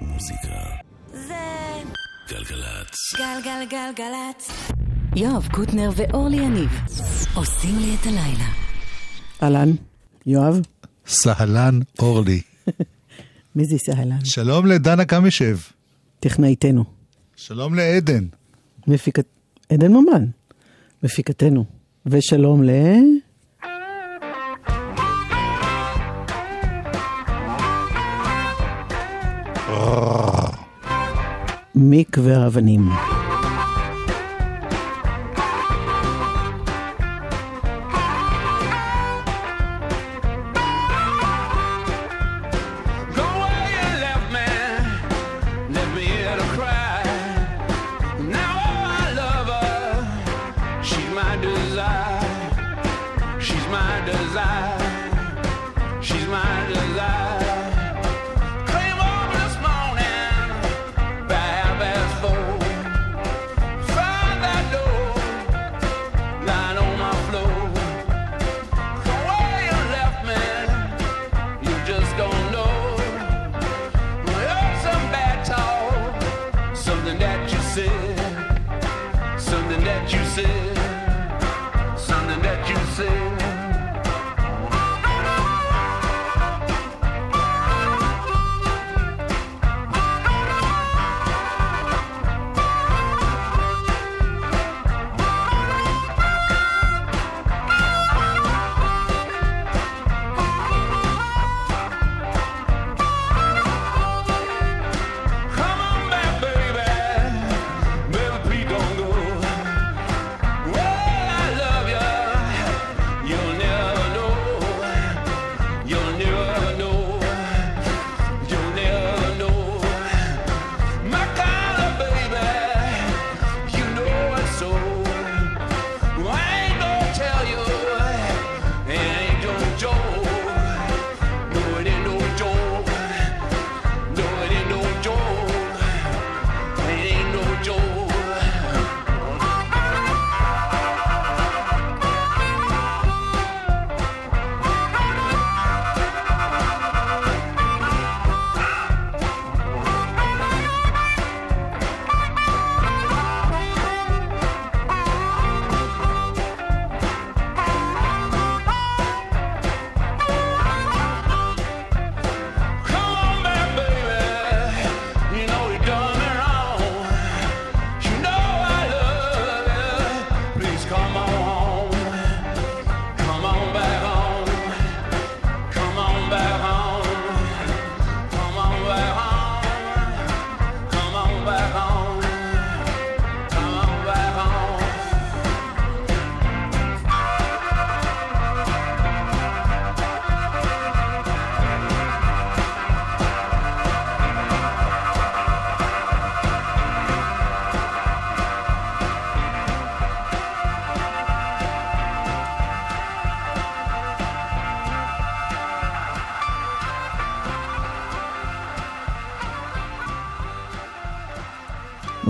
מוזיקה. זה... גלגלצ. גלגלגלגלצ. יואב קוטנר ואורלי יניב עושים לי את הלילה. אהלן, יואב. סהלן אורלי. מי זה סהלן? שלום לדנה קמישב. טכנאיתנו. שלום לעדן. מפיקת... עדן ממן. מפיקתנו. ושלום ל... מקווה האבנים.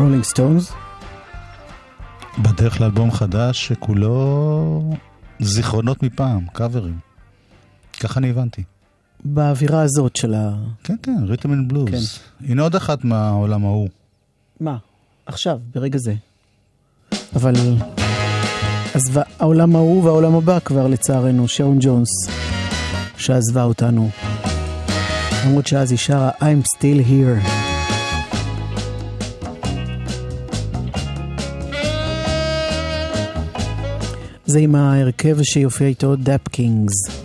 רולינג סטונס? בדרך לאלבום חדש שכולו זיכרונות מפעם, קאברים. ככה אני הבנתי. באווירה הזאת של ה... כן, כן, rhythm and blues. הנה עוד אחת מהעולם ההוא. מה? עכשיו, ברגע זה. אבל... אז העולם ההוא והעולם הבא כבר לצערנו, שרון ג'ונס, שעזבה אותנו. למרות שאז היא שרה I'm still here. זה עם ההרכב שיופיע איתו דאפקינגס.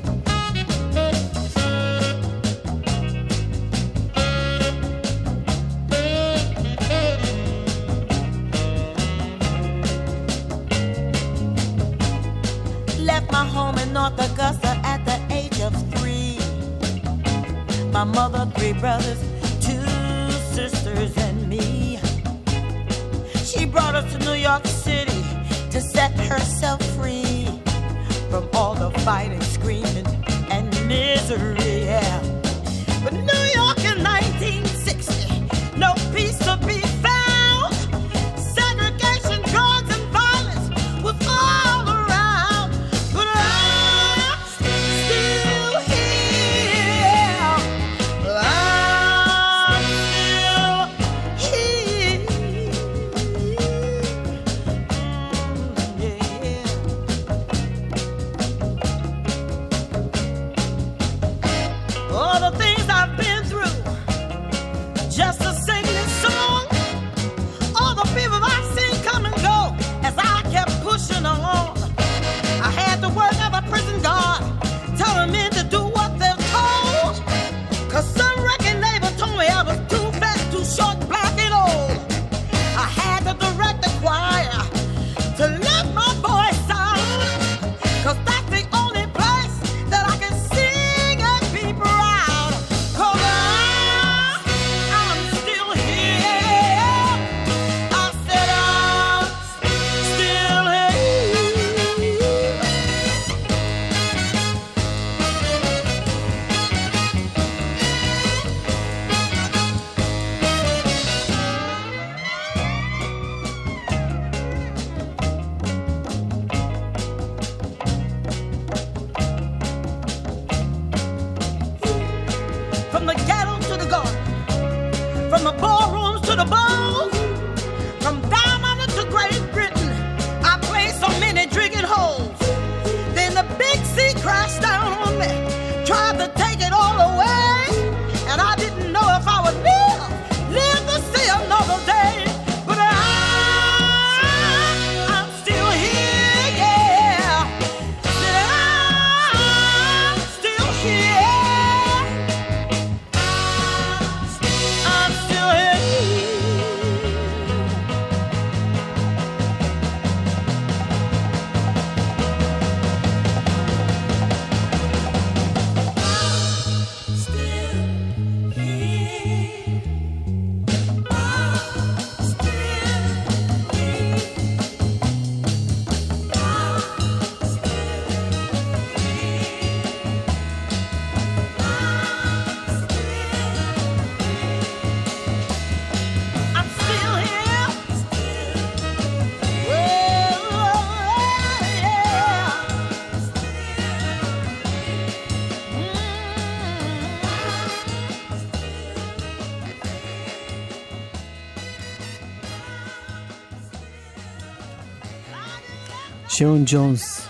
שרון ג'ונס,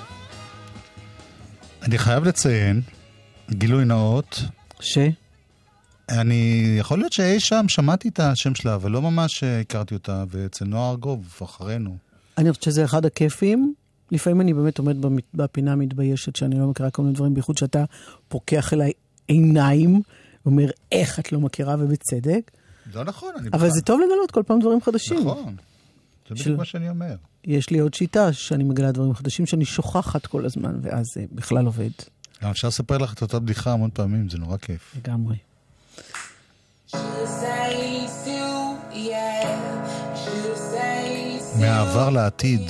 אני חייב לציין, גילוי נאות, ש... אני, יכול להיות שאי שם שמעתי את השם שלה, אבל לא ממש אה, הכרתי אותה, ואצל נועה ארגוב, אחרינו. אני חושבת שזה אחד הכיפים. לפעמים אני באמת עומד בפינה המתביישת שאני לא מכירה כל מיני דברים, בייחוד שאתה פוקח אליי עיניים, ואומר, איך את לא מכירה, ובצדק. לא נכון, אני אבל זה טוב לגלות כל פעם דברים חדשים. נכון. זה של- בדיוק מה שאני אומר. יש לי עוד שיטה שאני מגלה דברים חדשים שאני שוכחת כל הזמן, ואז זה בכלל עובד גם אפשר לספר לך את אותה בדיחה המון פעמים, זה נורא כיף. לגמרי. מהעבר לעתיד.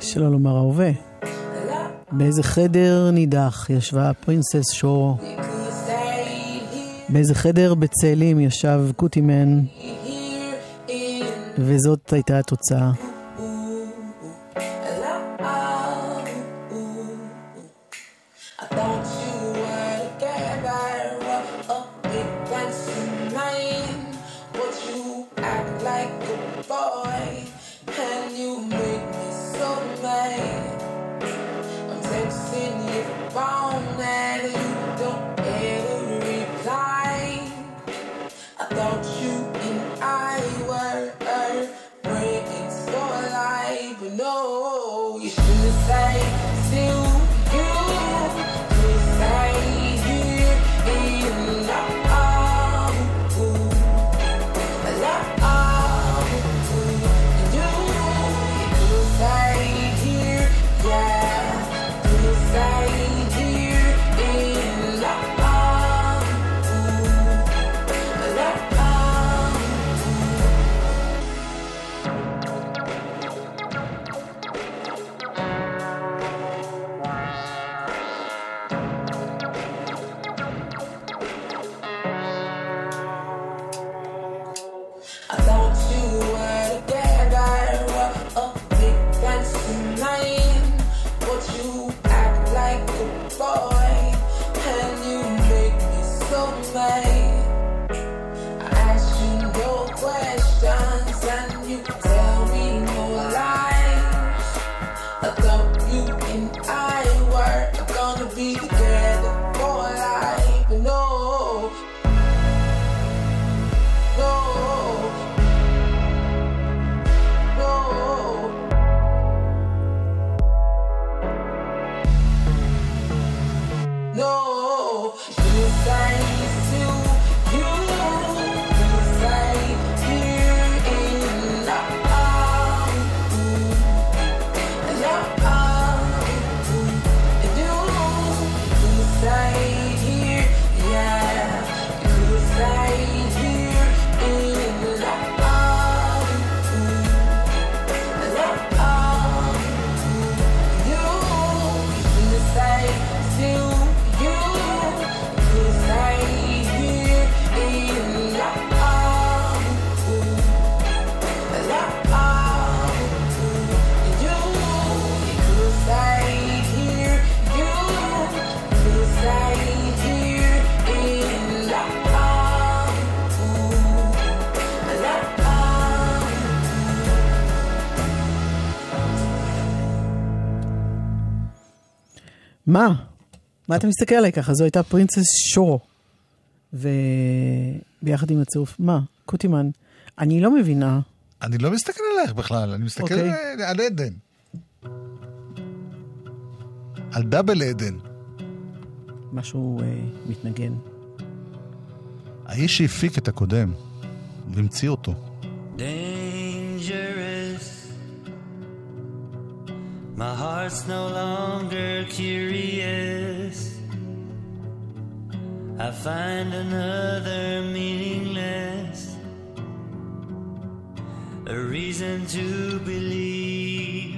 שלא לומר ההווה. באיזה חדר נידח ישבה פרינסס שור. באיזה חדר בצאלים ישב קוטימן. וזאת הייתה התוצאה. מה אתה מסתכל עליי ככה? זו הייתה פרינסס שור. וביחד עם הצירוף, מה? קוטימן. אני לא מבינה. אני לא מסתכל עלייך בכלל, אני מסתכל אוקיי. על- על עדן. על דאבל עדן. משהו אה, מתנגן. האיש שהפיק את הקודם, והמציא אותו. dangerous. Heart's no longer curious. I find another meaningless. A reason to believe.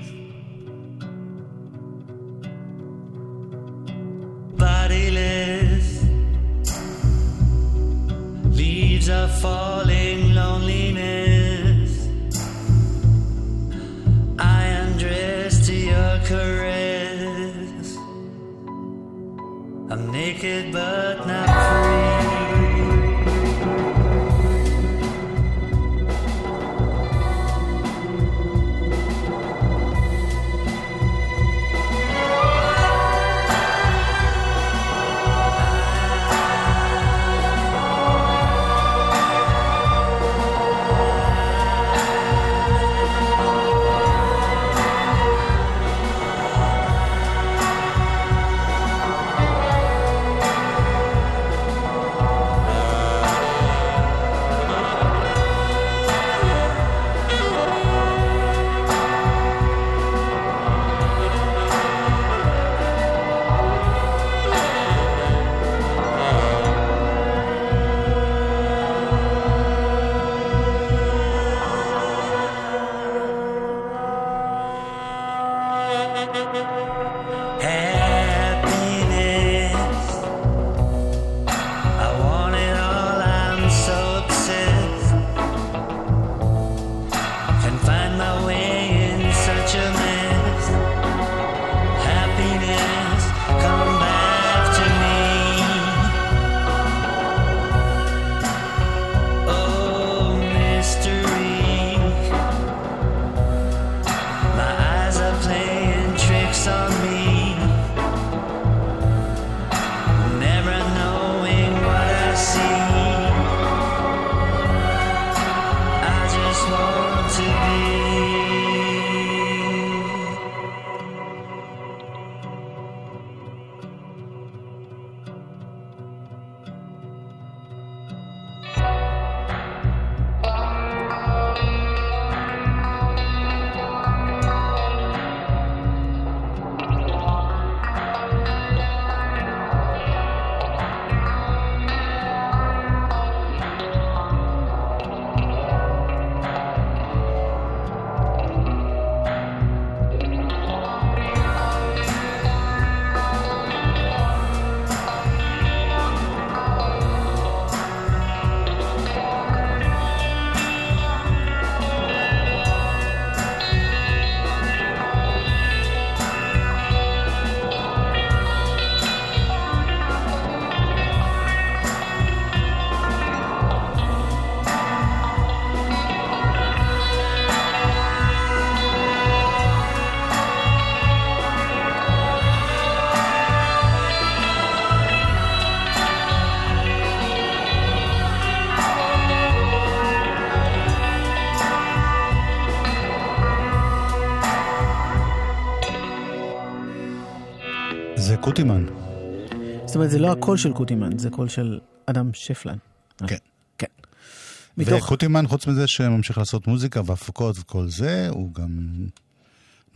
קוטימן. זאת אומרת, זה לא הקול של קוטימן, זה קול של אדם שפלן. כן. כן. מתוך... וקוטימן, חוץ מזה שממשיך לעשות מוזיקה והפקות וכל זה, הוא גם...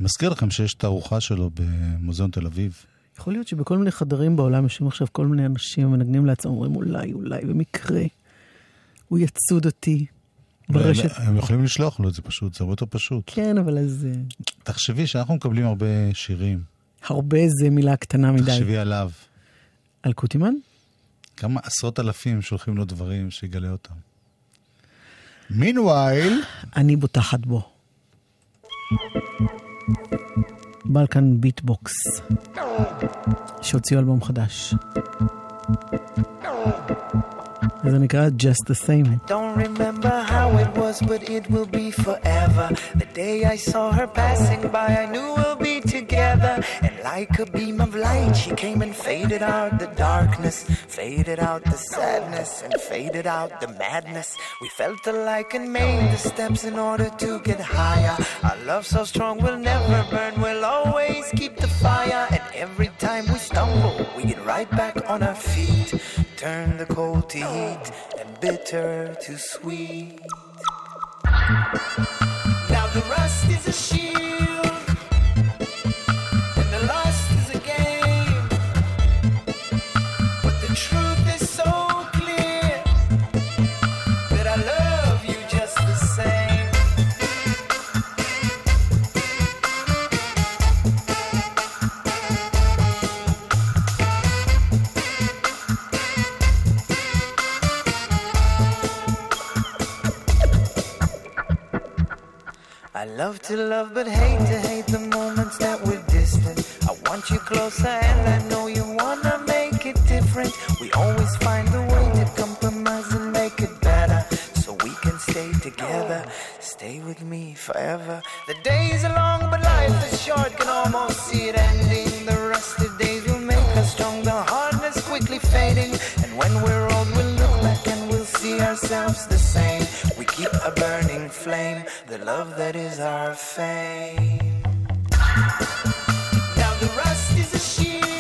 מזכיר לכם שיש תערוכה שלו במוזיאון תל אביב. יכול להיות שבכל מיני חדרים בעולם יושבים עכשיו כל מיני אנשים ומנגנים לעצמם, אומרים אולי, אולי, במקרה, הוא יצוד אותי ברשת. הם יכולים לשלוח לו את זה פשוט, זה הרבה יותר פשוט. כן, אבל אז אה, תחשבי שאנחנו מקבלים הרבה שירים. הרבה זה מילה קטנה מדי. תחשבי עליו. על קוטימן? כמה עשרות אלפים שולחים לו דברים שיגלה אותם. מינווייל, אני בוטחת בו. בלקן ביטבוקס, שהוציאו אלבום חדש. זה נקרא Just the Same. Don't remember how it was, but it will be forever. The day I saw her passing by, I knew we'll be together. And like a beam of light, she came and faded out the darkness, faded out the sadness, and faded out the madness. We felt alike and made the steps in order to get higher. Our love so strong will never burn, we'll always keep the fire. And every time we stumble, we get right back on our feet. Turn the cold to heat and bitter to sweet. Now the rust is a shield, love to love but hate to hate the moments that we're distant. I want you closer and I know you wanna make it different. We always find a way to compromise and make it better so we can stay together. Stay with me forever. The days are long but life is short, can almost see it ending. The rest rusted days will make us strong, the hardness quickly fading. And when we're old, we'll look back and we'll see ourselves the same. We keep a burning flame, the love that is our fame. Now the rust is a shield,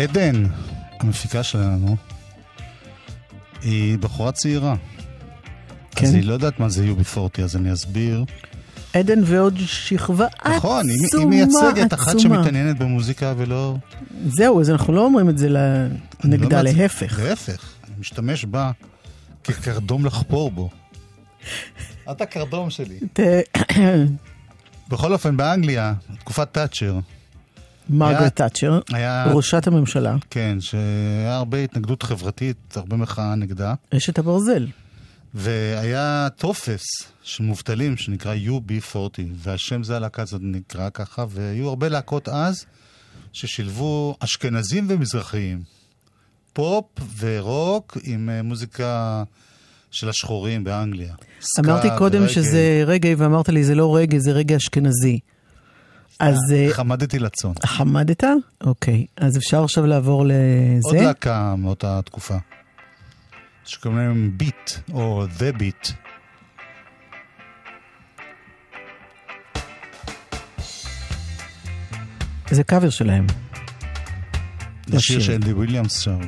עדן, המפיקה שלנו, היא בחורה צעירה. כן. אז היא לא יודעת מה זה UB40, אז אני אסביר. עדן ועוד שכבה עצומה, נכון, היא, היא מייצגת אחת. שמתעניינת במוזיקה ולא... זהו, אז אנחנו לא אומרים את זה אני נגדה, לא להפך. להפך, אני משתמש בה כקרדום לחפור בו. את הקרדום שלי. בכל אופן, באנגליה, תקופת תאצ'ר, מרגרט תאצ'ר. ראשת הממשלה, כן, שהיה הרבה התנגדות חברתית, הרבה מחאה נגדה. אשת הברזל. והיה טופס של מובטלים שנקרא UB40, והשם זה הלהקה הזאת נקרא ככה, והיו הרבה להקות אז ששילבו אשכנזים ומזרחיים. פופ ורוק עם אה, מוזיקה של השחורים באנגליה. סקה אמרתי קודם ורגע. שזה רגעי, ואמרת לי, זה לא רגע, זה רגע אשכנזי. אז אה, חמדתי לצאן. חמדת? אוקיי, אז אפשר עכשיו לעבור עוד לזה? להקה מאותה תקופה, שקוראים להם ביט, או The Beat. זה קאבר שלהם. זה שיר לשיר. שאנדי וויליאמס שר.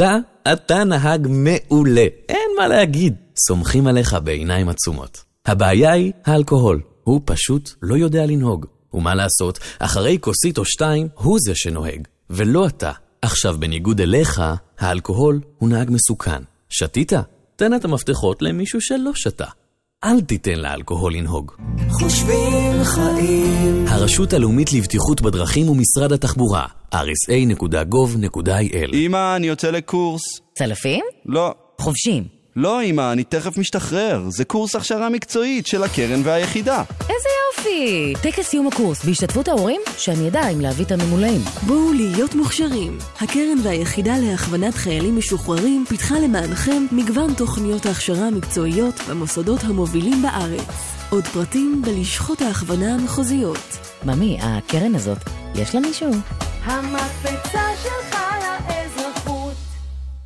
אתה, אתה נהג מעולה, אין מה להגיד. סומכים עליך בעיניים עצומות. הבעיה היא האלכוהול. הוא פשוט לא יודע לנהוג. ומה לעשות, אחרי כוסית או שתיים, הוא זה שנוהג, ולא אתה. עכשיו, בניגוד אליך, האלכוהול הוא נהג מסוכן. שתית? תן את המפתחות למישהו שלא שתה. אל תיתן לאלכוהול לנהוג. חושבים חיים. הרשות הלאומית לבטיחות בדרכים ומשרד התחבורה, rsa.gov.il אמא, אני יוצא לקורס. צלפים? לא. חובשים. לא, אמא, אני תכף משתחרר. זה קורס הכשרה מקצועית של הקרן והיחידה. איזה יופי! טקס סיום הקורס בהשתתפות ההורים? שאני אדע אם להביא את הממולאים. בואו להיות מוכשרים. הקרן והיחידה להכוונת חיילים משוחררים פיתחה למענכם מגוון תוכניות ההכשרה המקצועיות במוסדות המובילים בארץ. עוד פרטים בלשכות ההכוונה המחוזיות. ממי, הקרן הזאת, יש לה מישהו? המקפצה שלך לאזרחות.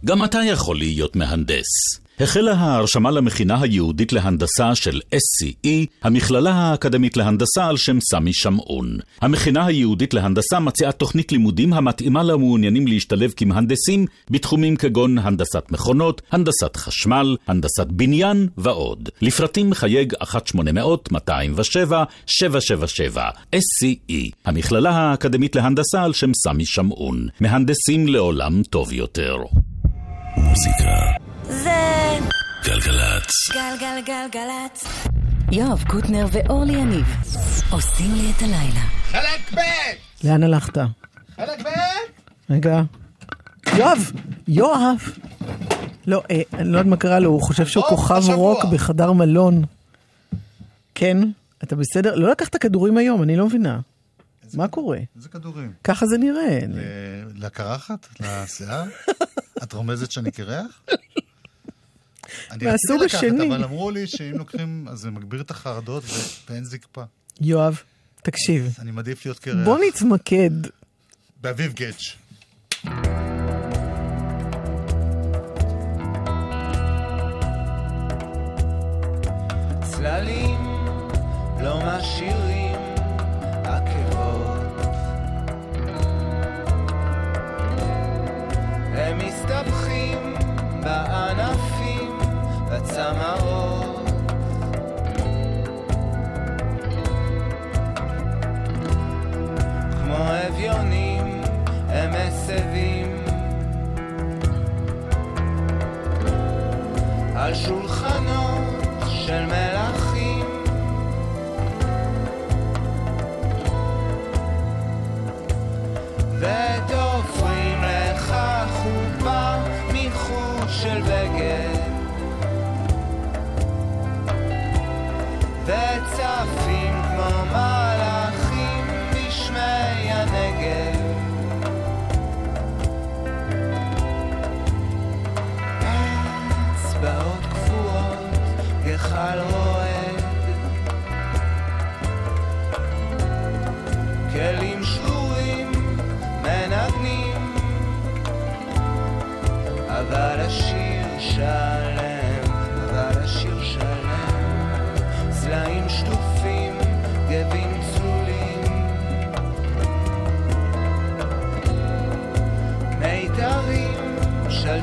גם אתה יכול להיות מהנדס. החלה ההרשמה למכינה היהודית להנדסה של SCE, המכללה האקדמית להנדסה על שם סמי שמעון. המכינה היהודית להנדסה מציעה תוכנית לימודים המתאימה למעוניינים להשתלב כמהנדסים בתחומים כגון הנדסת מכונות, הנדסת חשמל, הנדסת בניין ועוד. לפרטים חייג 1-800-207-777 SCE, המכללה האקדמית להנדסה על שם סמי שמעון. מהנדסים לעולם טוב יותר. מוזיקה זה גלגלצ. גלגלגלגלצ. יואב קוטנר ואורלי יניב עושים לי את הלילה. חלק ב'! לאן הלכת? חלק ב'! רגע. יואב! יואב! לא, אה, אני לא יודעת מה קרה לו, הוא חושב שהוא כוכב השבוע. רוק בחדר מלון. כן? אתה בסדר? לא לקחת כדורים היום, אני לא מבינה. מה קורה? איזה כדורים? ככה זה נראה. לקרחת? לשיער? את רומזת שאני קרח? אני מהסוג רציתי לקחת, השני. אבל אמרו לי שאם לוקחים, אז זה מגביר את החרדות ואין זקפה. יואב, תקשיב. אני מעדיף להיות קרח. בוא נתמקד. באביב גץ'. צללים לא משאירים somehow.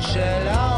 של שלאות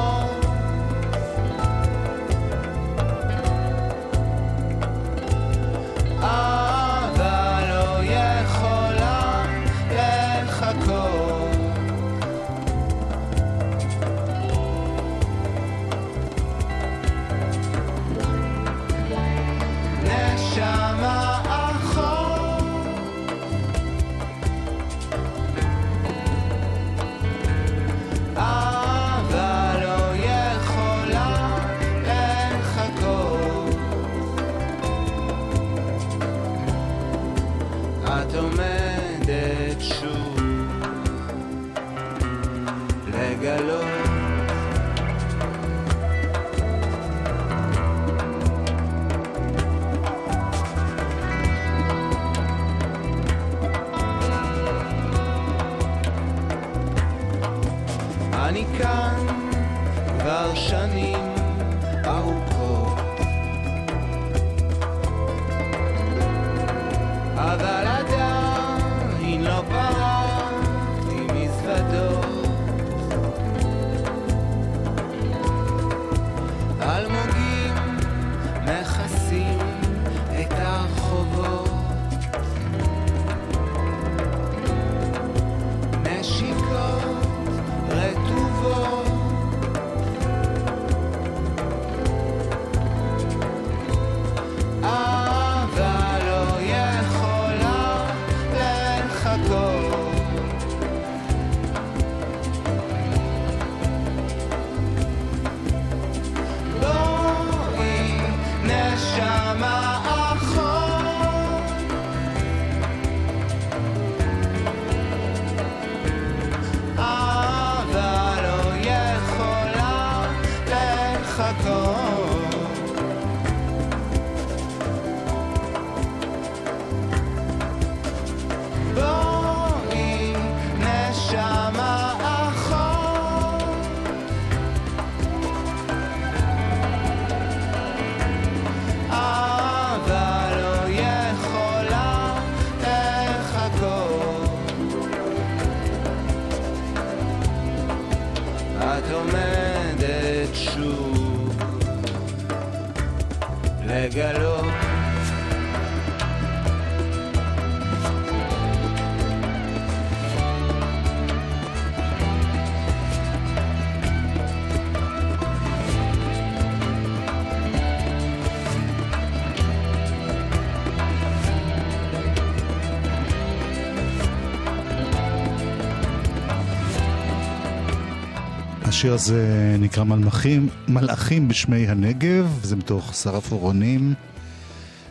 השיר הזה נקרא מלמחים, מלאכים בשמי הנגב, זה מתוך שרף אורונים,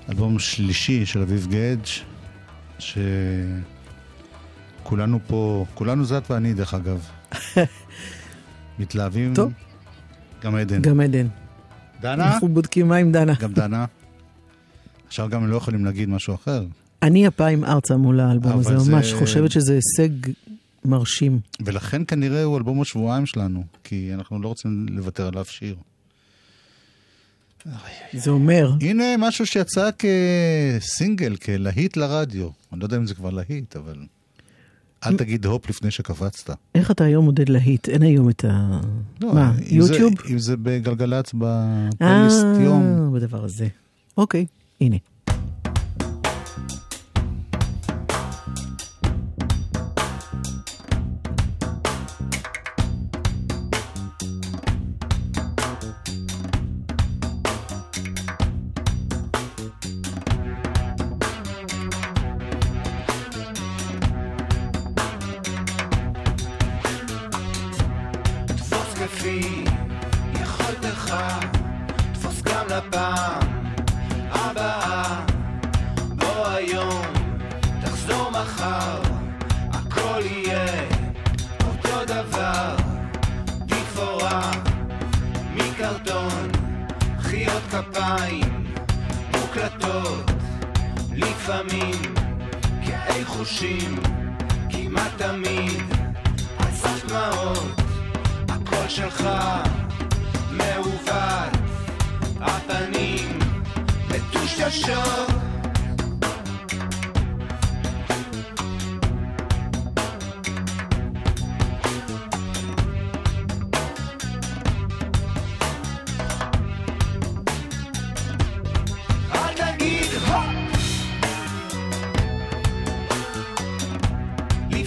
אלבום שלישי של אביב גדג', שכולנו פה, כולנו זה את ואני דרך אגב. מתלהבים. טוב. גם עדן. גם עדן. דנה? אנחנו בודקים מה עם דנה. גם דנה. עכשיו גם הם לא יכולים להגיד משהו אחר. אני אפיים ארצה מול האלבום הזה, זה- ממש חושבת שזה הישג מרשים. ולכן כנראה הוא אלבום השבועיים שלנו, כי אנחנו לא רוצים לוותר על אף שיר. זה אומר, הנה משהו שיצא כסינגל, כלהיט לרדיו. אני לא יודע אם זה כבר להיט, אבל... אל תגיד הופ לפני שקפצת. איך אתה היום מודד להיט? אין היום את ה... לא, מה, אם זה- יוטיוב? אם זה בגלגלצ בפלייליסט יום. אה, בדבר הזה. אוקיי, הנה.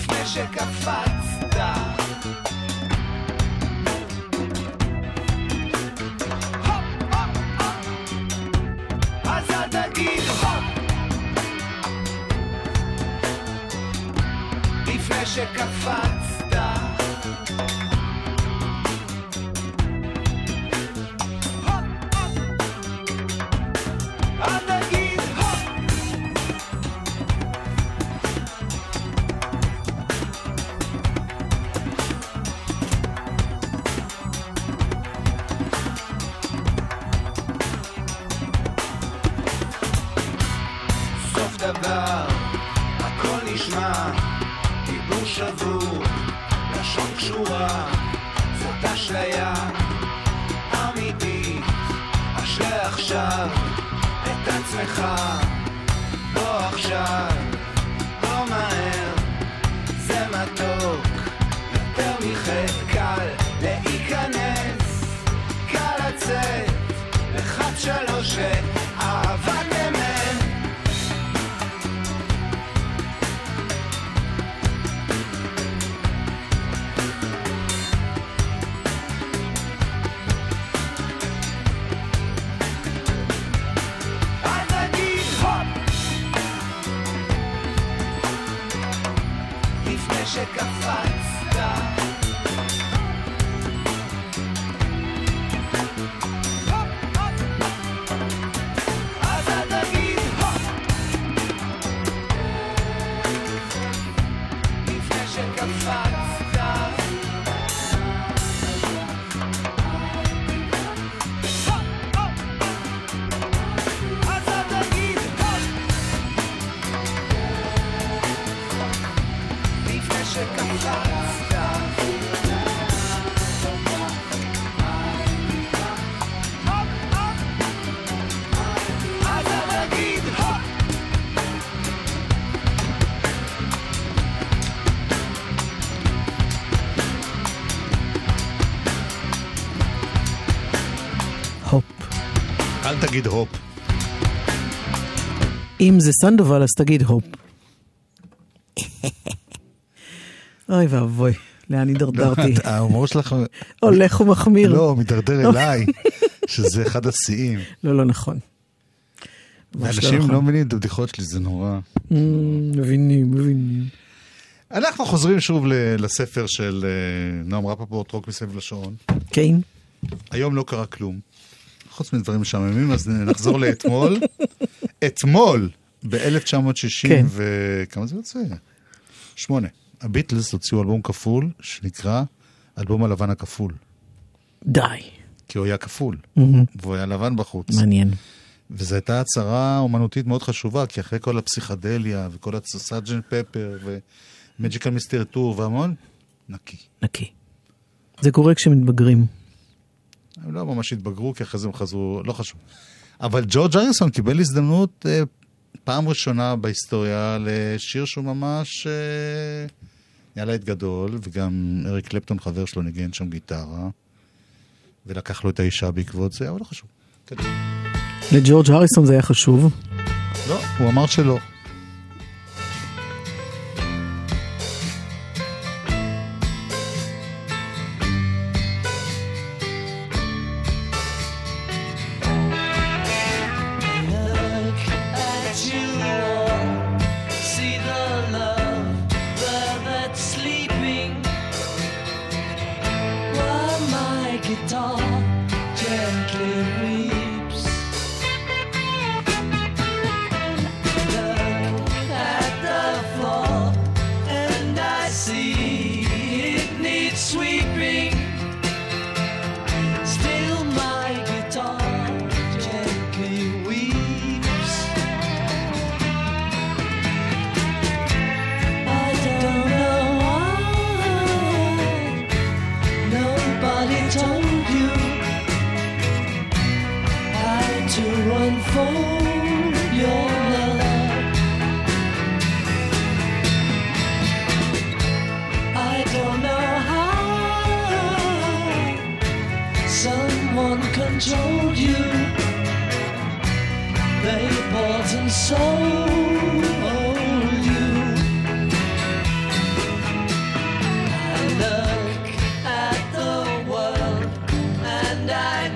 לפני שקפצת. אז אל תגיד הופ! לפני שקפצת תגיד הופ. אם זה סנדובל, אז תגיד הופ. אוי ואבוי, לאן הידרדרתי? לא, ההומור שלך... הולך ומחמיר. לא, מידרדר אליי, שזה אחד השיאים. לא, לא נכון. ממש ואנשים נכון. לא מבינים את הבדיחות שלי, זה נורא. Mm, מבינים, מבינים. אנחנו חוזרים שוב לספר של אה, נועם רפפורט, רוק מסביב לשעון. כן. היום לא קרה כלום. חוץ מדברים משעממים, אז נחזור לאתמול. אתמול, ב-1960, כן. וכמה זה יוצא? שמונה. הביטלס הוציאו אלבום כפול, שנקרא אלבום הלבן הכפול. די. כי הוא היה כפול, מהמם. והוא היה לבן בחוץ. מעניין. וזו הייתה הצהרה אומנותית מאוד חשובה, כי אחרי כל הפסיכדליה, וכל הסאג'ן פפר, ומג'יקל מיסטר טור, והמון, נקי. נקי. זה קורה כשמתבגרים. הם לא ממש התבגרו, כי אחרי זה הם חזרו, לא חשוב. אבל ג'ורג' אריסון קיבל הזדמנות אה, פעם ראשונה בהיסטוריה לשיר שהוא ממש אה, נהיה להיט גדול, וגם אריק קלפטון, חבר שלו, ניגן שם גיטרה, ולקח לו את האישה בעקבות זה, אבל לא חשוב. לג'ורג' הריסון זה היה חשוב. לא, הוא אמר שלא.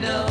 know.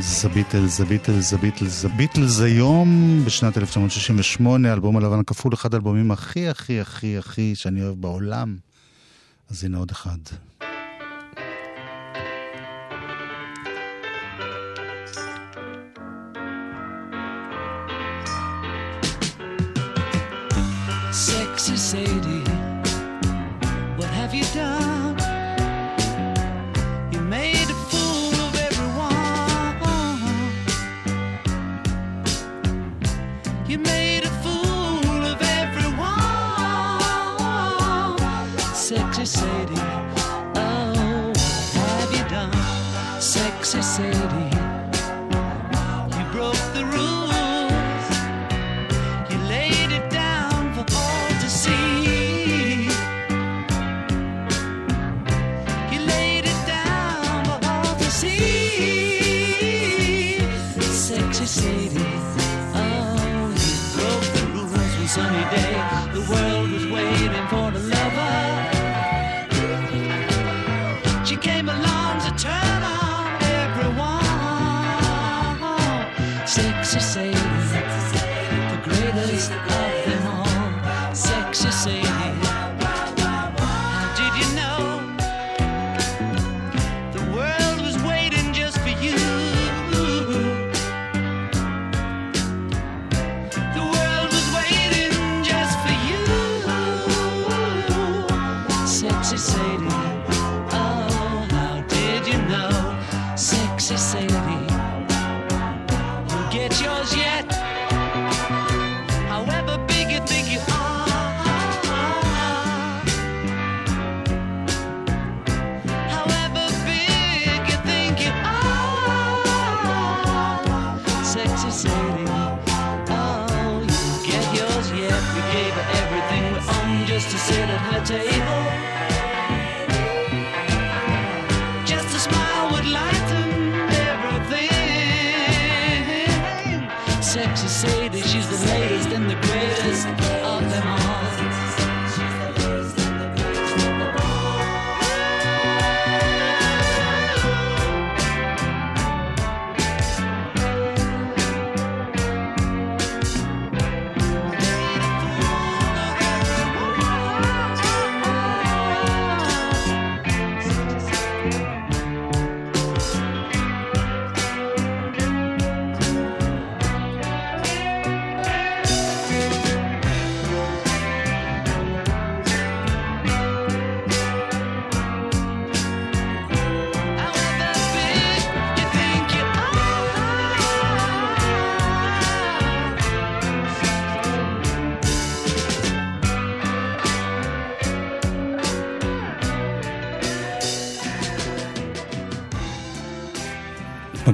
הביטלס, הביטלס, הביטלס, הביטלס, הביטלס היום, בשנת 1968, האלבום הלבן הכפול, אחד האלבומים הכי הכי הכי הכי שאני אוהב בעולם. אז הנה עוד אחד. Sexy Sadie,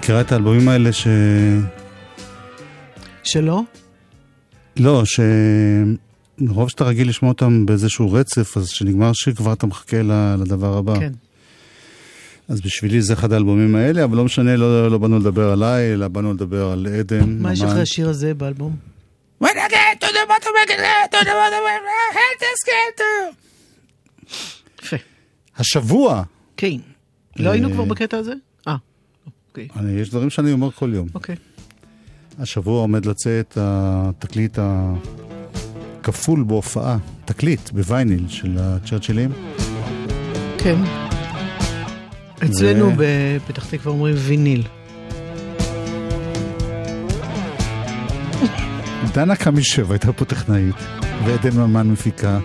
מכירה את האלבומים האלה ש... שלא? לא, שמרוב שאתה רגיל לשמוע אותם באיזשהו רצף, אז כשנגמר שיר כבר אתה מחכה לדבר הבא. כן. אז בשבילי זה אחד האלבומים האלה, אבל לא משנה, לא, לא באנו לדבר עליי, אלא באנו לדבר על עדן. מה יש. אחרי השיר הזה באלבום? יפה. השבוע. כן. לא היינו אה, כבר בקטע הזה? אוקיי. אני, יש דברים שאני אומר כל יום. אוקיי. השבוע עומד לצאת התקליט הכפול בהופעה, תקליט בווייניל של הצ'רצ'ילים. כן. אצלנו בפתח תקווה אומרים ויניל. דנה קמישב הייתה פה טכנאית, ועדן ממן מפיקה,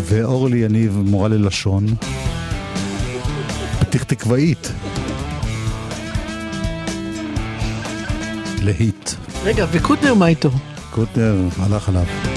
ואורלי יניב מורה ללשון. פתח תקוואית. להיט. רגע, וקוטנר מה איתו? קוטנר הלך עליו.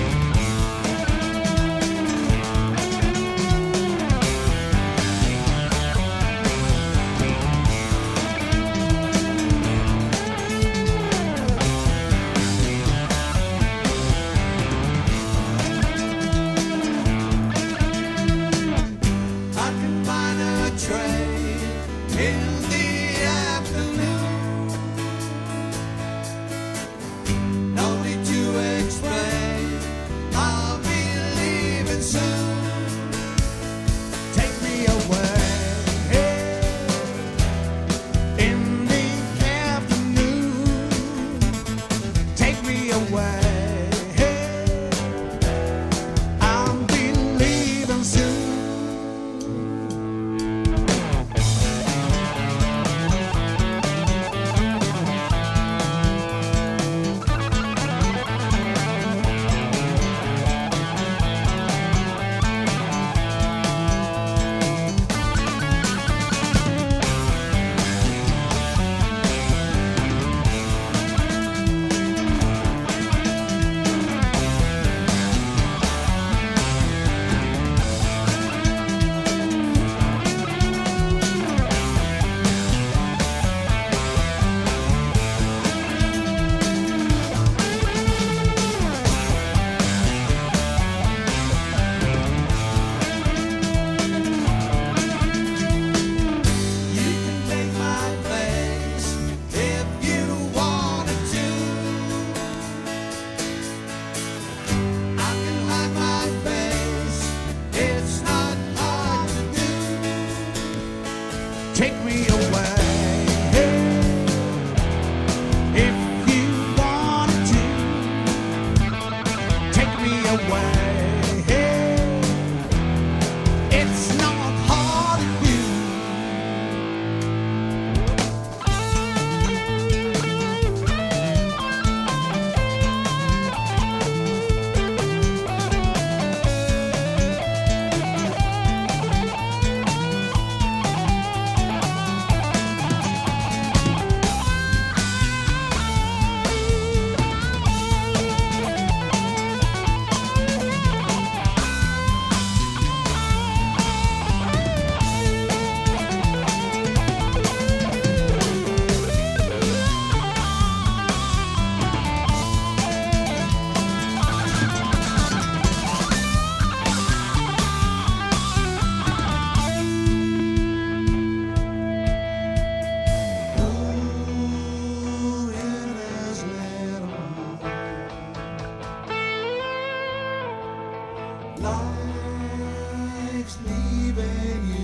Life's leaving you.